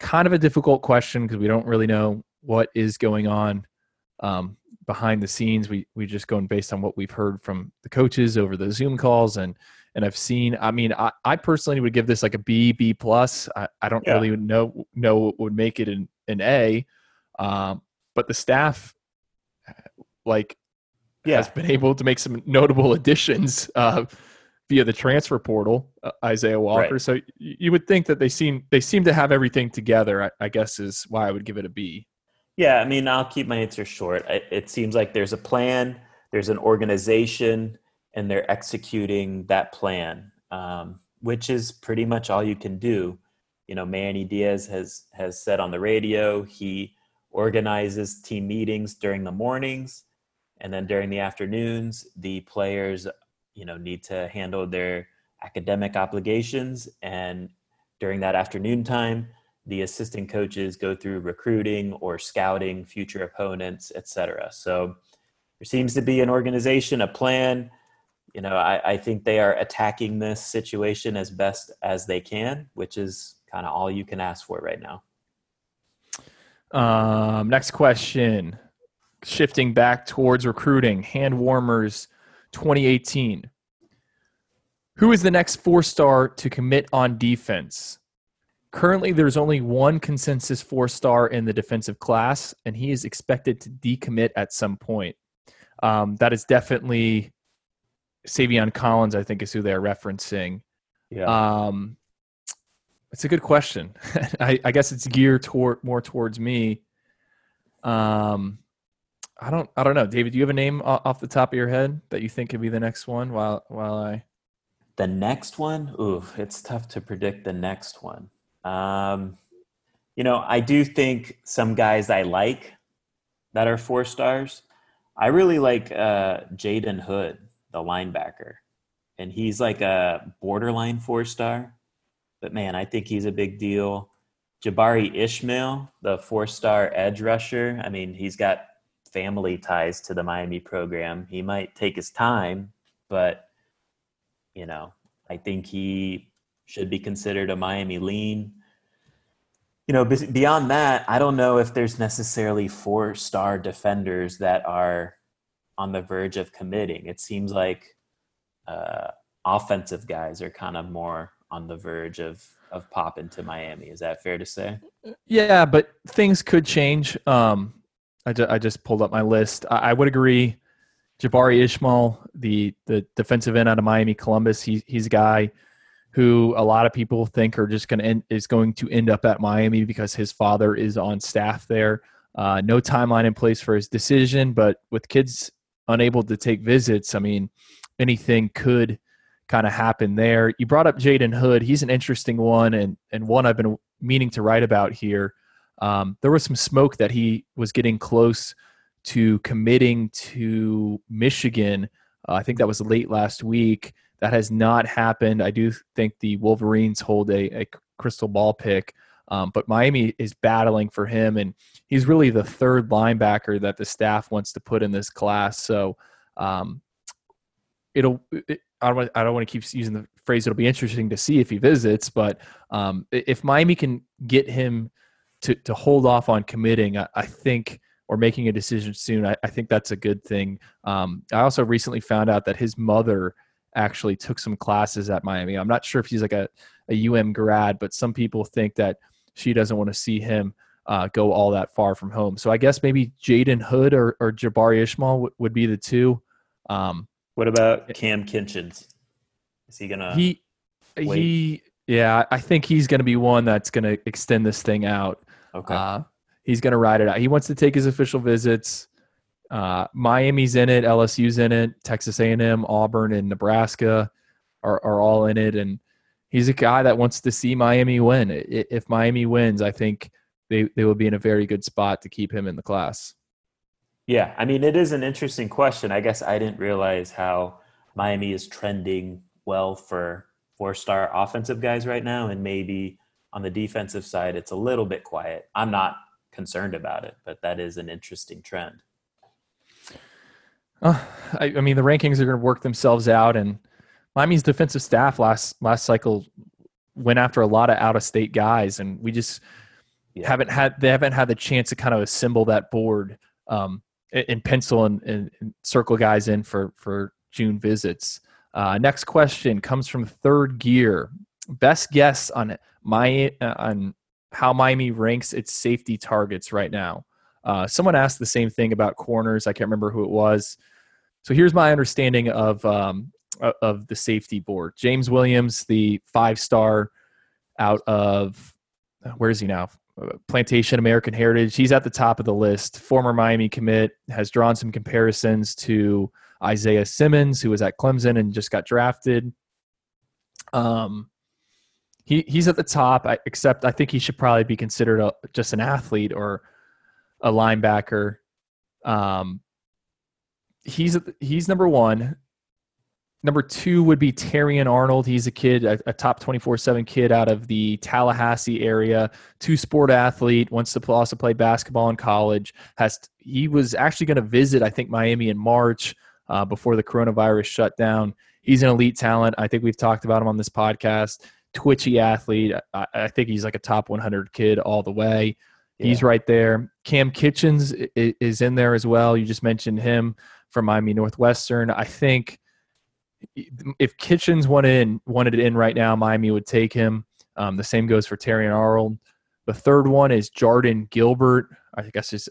Kind of a difficult question because we don't really know what is going on um, behind the scenes. We we just going based on what we've heard from the coaches over the Zoom calls and and I've seen. I mean, I, I personally would give this like a B, B plus. I, I don't yeah. really know know what would make it an an A, um, but the staff, like, yeah. has been able to make some notable [laughs] additions uh, via the transfer portal. Uh, Isaiah Walker. Right. So you would think that they seem they seem to have everything together. I, I guess is why I would give it a B. Yeah, I mean, I'll keep my answer short. It seems like there's a plan, there's an organization and they're executing that plan, um, which is pretty much all you can do. You know, Manny Diaz has has said on the radio he organizes team meetings during the mornings, and then during the afternoons, the players, you know, need to handle their academic obligations, and during that afternoon time, the assistant coaches go through recruiting or scouting future opponents, etc. So there seems to be an organization, a plan you know, I, I think they are attacking this situation as best as they can, which is kind of all you can ask for right now. Um, next question. Shifting back towards recruiting, hand warmers 2018. Who is the next four star to commit on defense? Currently, there's only one consensus four star in the defensive class, and he is expected to decommit at some point. Um, that is definitely Savion Collins, I think, is who they're referencing. Yeah. Um, it's a good question. [laughs] I, I, guess it's geared toward more towards me. Um, I don't, I don't know, David. Do you have a name off the top of your head that you think could be the next one? While, while I, the next one, ooh, it's tough to predict the next one. Um, you know, I do think some guys I like that are four stars. I really like uh, Jaden Hood the linebacker, and he's like a borderline four star. But man, I think he's a big deal. Jabari Ishmael, the four star edge rusher. I mean, he's got family ties to the Miami program. He might take his time, but you know, I think he should be considered a Miami lean. You know, beyond that, I don't know if there's necessarily four star defenders that are on the verge of committing. It seems like uh, offensive guys are kind of more on the verge of of popping to Miami. Is that fair to say? Yeah, but things could change. Um, I, ju- I just pulled up my list. I, I would agree. Jabari Ishmael, the the defensive end out of Miami Columbus, he, he's a guy who a lot of people think are just going to is going to end up at Miami because his father is on staff there. Uh, no timeline in place for his decision, but with kids unable to take visits, I mean, anything could kind of happen there. You brought up Jaden Hood. He's an interesting one and, and one I've been meaning to write about here. Um, there was some smoke that he was getting close to committing to Michigan. Uh, I think that was late last week. That has not happened. I do think the Wolverines hold a, a crystal ball pick, um, but Miami is battling for him, and he's really the third linebacker that the staff wants to put in this class. So um, it'll it, I don't want, I don't want to keep using the phrase it'll be interesting to see if he visits, but um, if Miami can get him to to hold off on committing, I, I think or making a decision soon, I, I think that's a good thing. Um, I also recently found out that his mother actually took some classes at Miami. I'm not sure if he's like a, a UM grad, but some people think that she doesn't want to see him uh, go all that far from home. So I guess maybe Jaden Hood or, or Jabari Ishmael w- would be the two. Um, what about Cam Kinchens? Is he gonna? He wait? he yeah. I think he's gonna be one that's gonna extend this thing out. Okay. Uh, he's gonna ride it out. He wants to take his official visits. Uh, Miami's in it, LSU's in it, Texas A&M, Auburn, and Nebraska are are all in it, and he's a guy that wants to see Miami win. If Miami wins, I think they they will be in a very good spot to keep him in the class. Yeah, I mean, it is an interesting question. I guess I didn't realize how Miami is trending well for four star offensive guys right now. And maybe on the defensive side, it's a little bit quiet. I'm not concerned about it, but that is an interesting trend. Uh, I, I mean, the rankings are going to work themselves out. And Miami's defensive staff last last cycle went after a lot of out of state guys, and we just yeah. haven't had they haven't had the chance to kind of assemble that board. Um, and pencil and, and, circle guys in for for June visits. Uh, next question comes from Third Gear. Best guess on my uh, on how Miami ranks its safety targets right now. Uh, someone asked the same thing about corners. I can't remember who it was. So here's my understanding of um, of the safety board. James Williams, the five star out of where is he now? Plantation American Heritage. He's at the top of the list. Former Miami commit has drawn some comparisons to Isaiah Simmons, who was at Clemson and just got drafted. Um, he he's at the top. except I think he should probably be considered a, just an athlete or a linebacker. Um, he's he's number one. Number two would be Terrion Arnold. He's a kid, a, a top 24 7 kid out of the Tallahassee area, two sport athlete, wants to also play basketball in college. Has He was actually going to visit, I think, Miami in March uh, before the coronavirus shut down. He's an elite talent. I think we've talked about him on this podcast. Twitchy athlete. I, I think he's like a top 100 kid all the way. Yeah. He's right there. Cam Kinchens is in there as well. You just mentioned him from Miami Northwestern. I think if Kinchens wanted in, wanted it in right now, Miami would take him. Um, the same goes for Terrion Arnold. The third one is Jordan Gilbert. I guess it's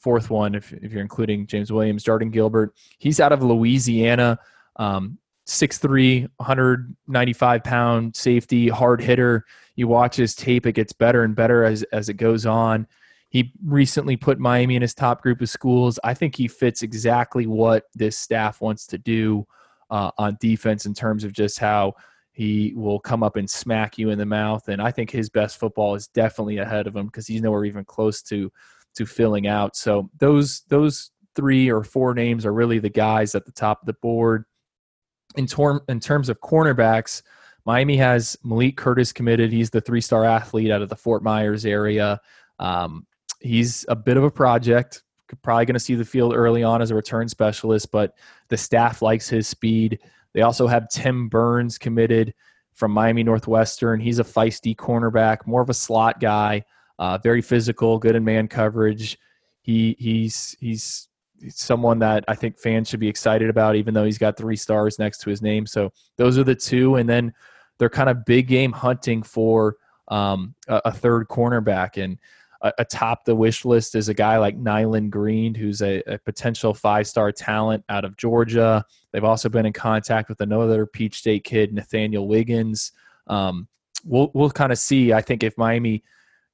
fourth one if, if you're including James Williams. Jordan Gilbert. He's out of Louisiana. Um, 6'3", 195 pound safety, hard hitter. You watch his tape; it gets better and better as as it goes on. He recently put Miami in his top group of schools. I think he fits exactly what this staff wants to do uh, on defense in terms of just how he will come up and smack you in the mouth. And I think his best football is definitely ahead of him because he's nowhere even close to to filling out. So those those three or four names are really the guys at the top of the board. In, term, in terms of cornerbacks, Miami has Malik Curtis committed. He's the three star athlete out of the Fort Myers area. Um, he's a bit of a project probably going to see the field early on as a return specialist, but the staff likes his speed. They also have Tim Burns committed from Miami Northwestern. He's a feisty cornerback, more of a slot guy, uh, very physical, good in man coverage. He he's he's someone that I think fans should be excited about, even though he's got three stars next to his name. So those are the two, and then they're kind of big game hunting for um, a, a, third cornerback. And atop the wish list is a guy like Nyland Green, who's a, a potential five star talent out of Georgia. They've also been in contact with another Peach State kid, Nathaniel Wiggins. Um, we'll we'll kind of see. I think if Miami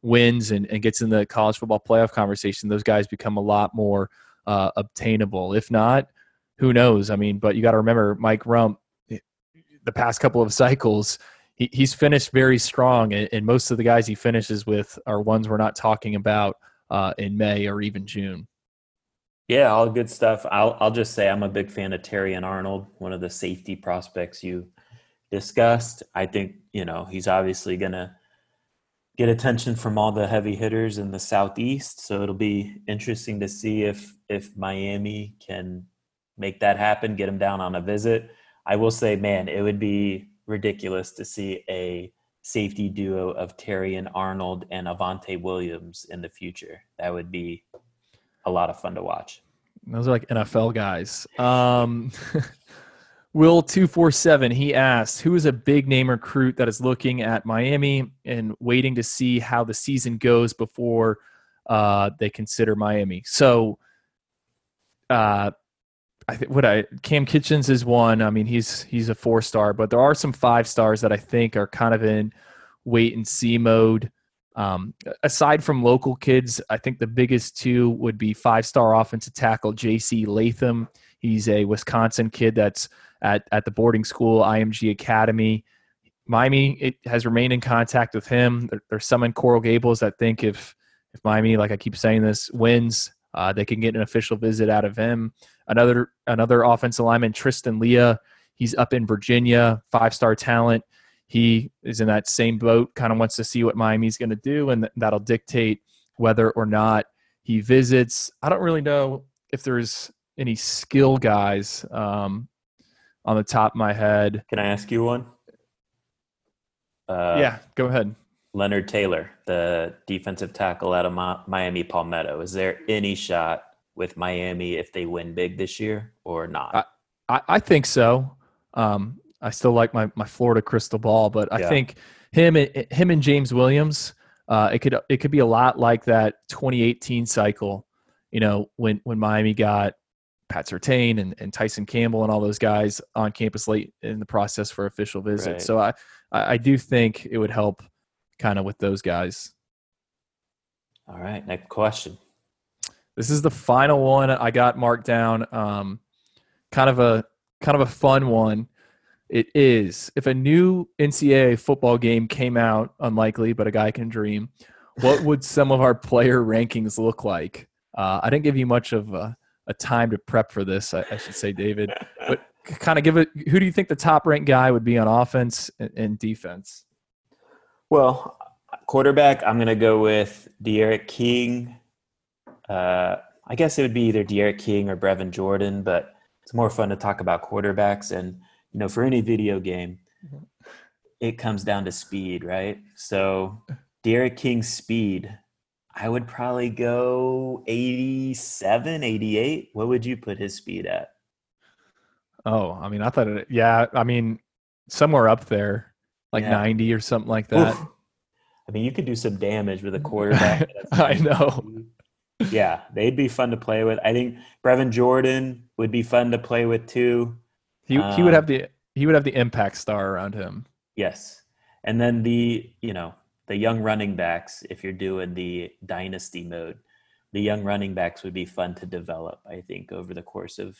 wins and, and gets in the college football playoff conversation, those guys become a lot more uh, obtainable. If not, who knows? I mean, but you got to remember Mike Rumph, the past couple of cycles, he, he's finished very strong, and, and, most of the guys he finishes with are ones we're not talking about uh, in May or even June. Yeah, all good stuff. I'll I'll just say I'm a big fan of Terrion Arnold, one of the safety prospects you discussed. I think you know he's obviously gonna get attention from all the heavy hitters in the southeast. So it'll be interesting to see if if Miami can make that happen, get him down on a visit. I will say, man, it would be ridiculous to see a safety duo of Terrion Arnold and Avantae Williams in the future. That would be a lot of fun to watch. Those are like NFL guys. Um, [laughs] Will two four seven. He asked, "Who is a big name recruit that is looking at Miami and waiting to see how the season goes before uh, they consider Miami?" So, uh, I think what I Cam Kinchens is one. I mean, he's he's a four star, but there are some five stars that I think are kind of in wait and see mode. Um, aside from local kids, I think the biggest two would be five star offensive tackle J.C. Latham. He's a Wisconsin kid that's at, at the boarding school, IMG Academy. Miami it has remained in contact with him. There, there's some in Coral Gables that think if if Miami, like I keep saying this, wins, uh, they can get an official visit out of him. Another another offensive lineman, Tristan Leigh. He's up in Virginia, five star talent. He is in that same boat. Kind of wants to see what Miami's going to do, and that'll dictate whether or not he visits. I don't really know if there's any skill guys um, on the top of my head. Can I ask you one? Uh, yeah, go ahead. Leonard Taylor, the defensive tackle out of Miami Palmetto. Is there any shot with Miami if they win big this year or not? I, I, think so. Um, I still like my, my Florida crystal ball, but I yeah. think him and him and James Williams, uh, it could it could be a lot like that 2018 cycle. You know, when when Miami got Pat Surtain and, and Tyson Campbell and all those guys on campus late in the process for official visit. Right. So I, I do think it would help kind of with those guys. All right, next question. This is the final one I got marked down. Um, kind of a kind of a fun one. It is if a new NCAA football game came out, unlikely, but a guy can dream. What would some of our player rankings look like? Uh, I didn't give you much of a a time to prep for this, I, I should say, David. But kind of give it. Who do you think the top ranked guy would be on offense and, and defense? Well, quarterback, I'm going to go with D'Eriq King. Uh, I guess it would be either D'Eriq King or Brevin Jordan, but it's more fun to talk about quarterbacks. And you know, for any video game, mm-hmm. it comes down to speed, right? So D'Eriq King's speed I would probably go 87, 88. What would you put his speed at? Oh, I mean, I thought it, yeah, I mean, somewhere up there, like yeah. 90 or something like that. Oof. [laughs] I mean, you could do some damage with a [laughs] quarterback. I know. Yeah, they'd be fun to play with. I think Brevin Jordan would be fun to play with too. He um, he would have um, the he would have the impact star around him. Yes. And then the, you know, the young running backs, if you're doing the dynasty mode, the young running backs would be fun to develop, I think, over the course of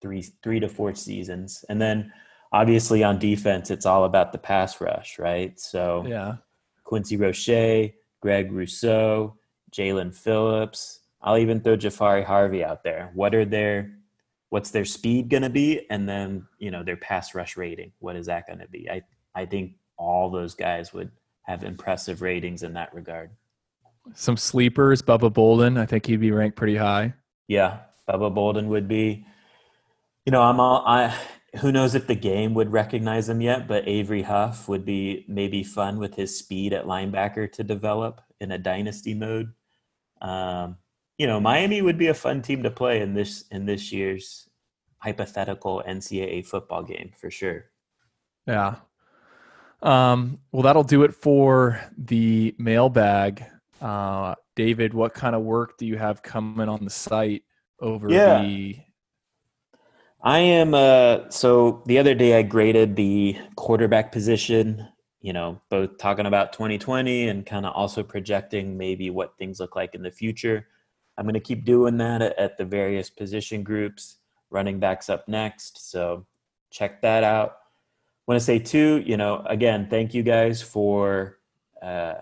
three three to four seasons. And then obviously on defense, it's all about the pass rush, right? So yeah. Quincy Roche, Greg Rousseau, Jaelan Phillips. I'll even throw Jahfari Harvey out there. What are their what's their speed gonna be? And then, you know, their pass rush rating. What is that gonna be? I I think all those guys would have impressive ratings in that regard. Some sleepers, Bubba Bolden. I think he'd be ranked pretty high. Yeah, Bubba Bolden would be. You know, I'm all I. who knows if the game would recognize him yet, but Avery Huff would be maybe fun with his speed at linebacker to develop in a dynasty mode. Um, you know, Miami would be a fun team to play in this in this year's hypothetical NCAA football game for sure. Yeah. Um, well, that'll do it for the mailbag. Uh, David, what kind of work do you have coming on the site over yeah. the I am uh so the other day I graded the quarterback position, you know, both talking about 2020 and kind of also projecting maybe what things look like in the future. I'm going to keep doing that at the various position groups. Running backs up next, so check that out. Want to say too, you know, again, thank you guys for uh,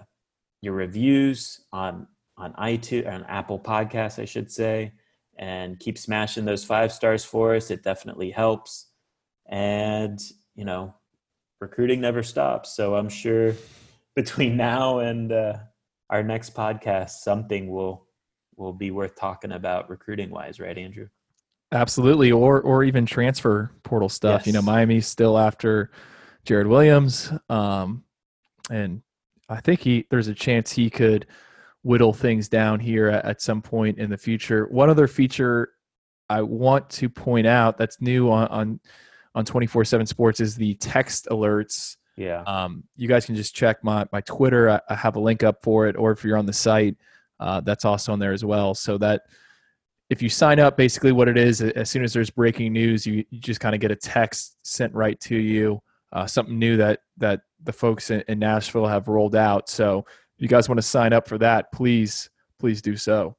your reviews on on iTunes on Apple Podcasts, I should say and keep smashing those five stars for us. It definitely helps. And, you know, recruiting never stops. So I'm sure between now and uh, our next podcast, something will will be worth talking about recruiting wise, right, Andrew? Absolutely, or or even transfer portal stuff. Yes. You know, Miami's still after Jared Williams, um, and I think he there's a chance he could whittle things down here at, at some point in the future. One other feature I want to point out that's new on on on 24/7 Sports is the text alerts. Yeah. Um, you guys can just check my my Twitter. I, I, have a link up for it, or if you're on the site, uh, that's also on there as well. So that if you sign up, basically what it is, as soon as there's breaking news, you, you just kind of get a text sent right to you, uh, something new that that the folks in, in Nashville have rolled out. So if you guys want to sign up for that, please, please do so.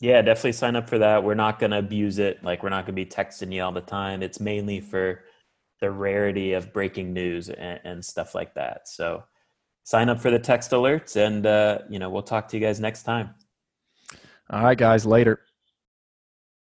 Yeah, definitely sign up for that. We're not going to abuse it. Like, we're not going to be texting you all the time. It's mainly for the rarity of breaking news and, and stuff like that. So, sign up for the text alerts, and, uh, you know, we'll talk to you guys next time. All right, guys, later.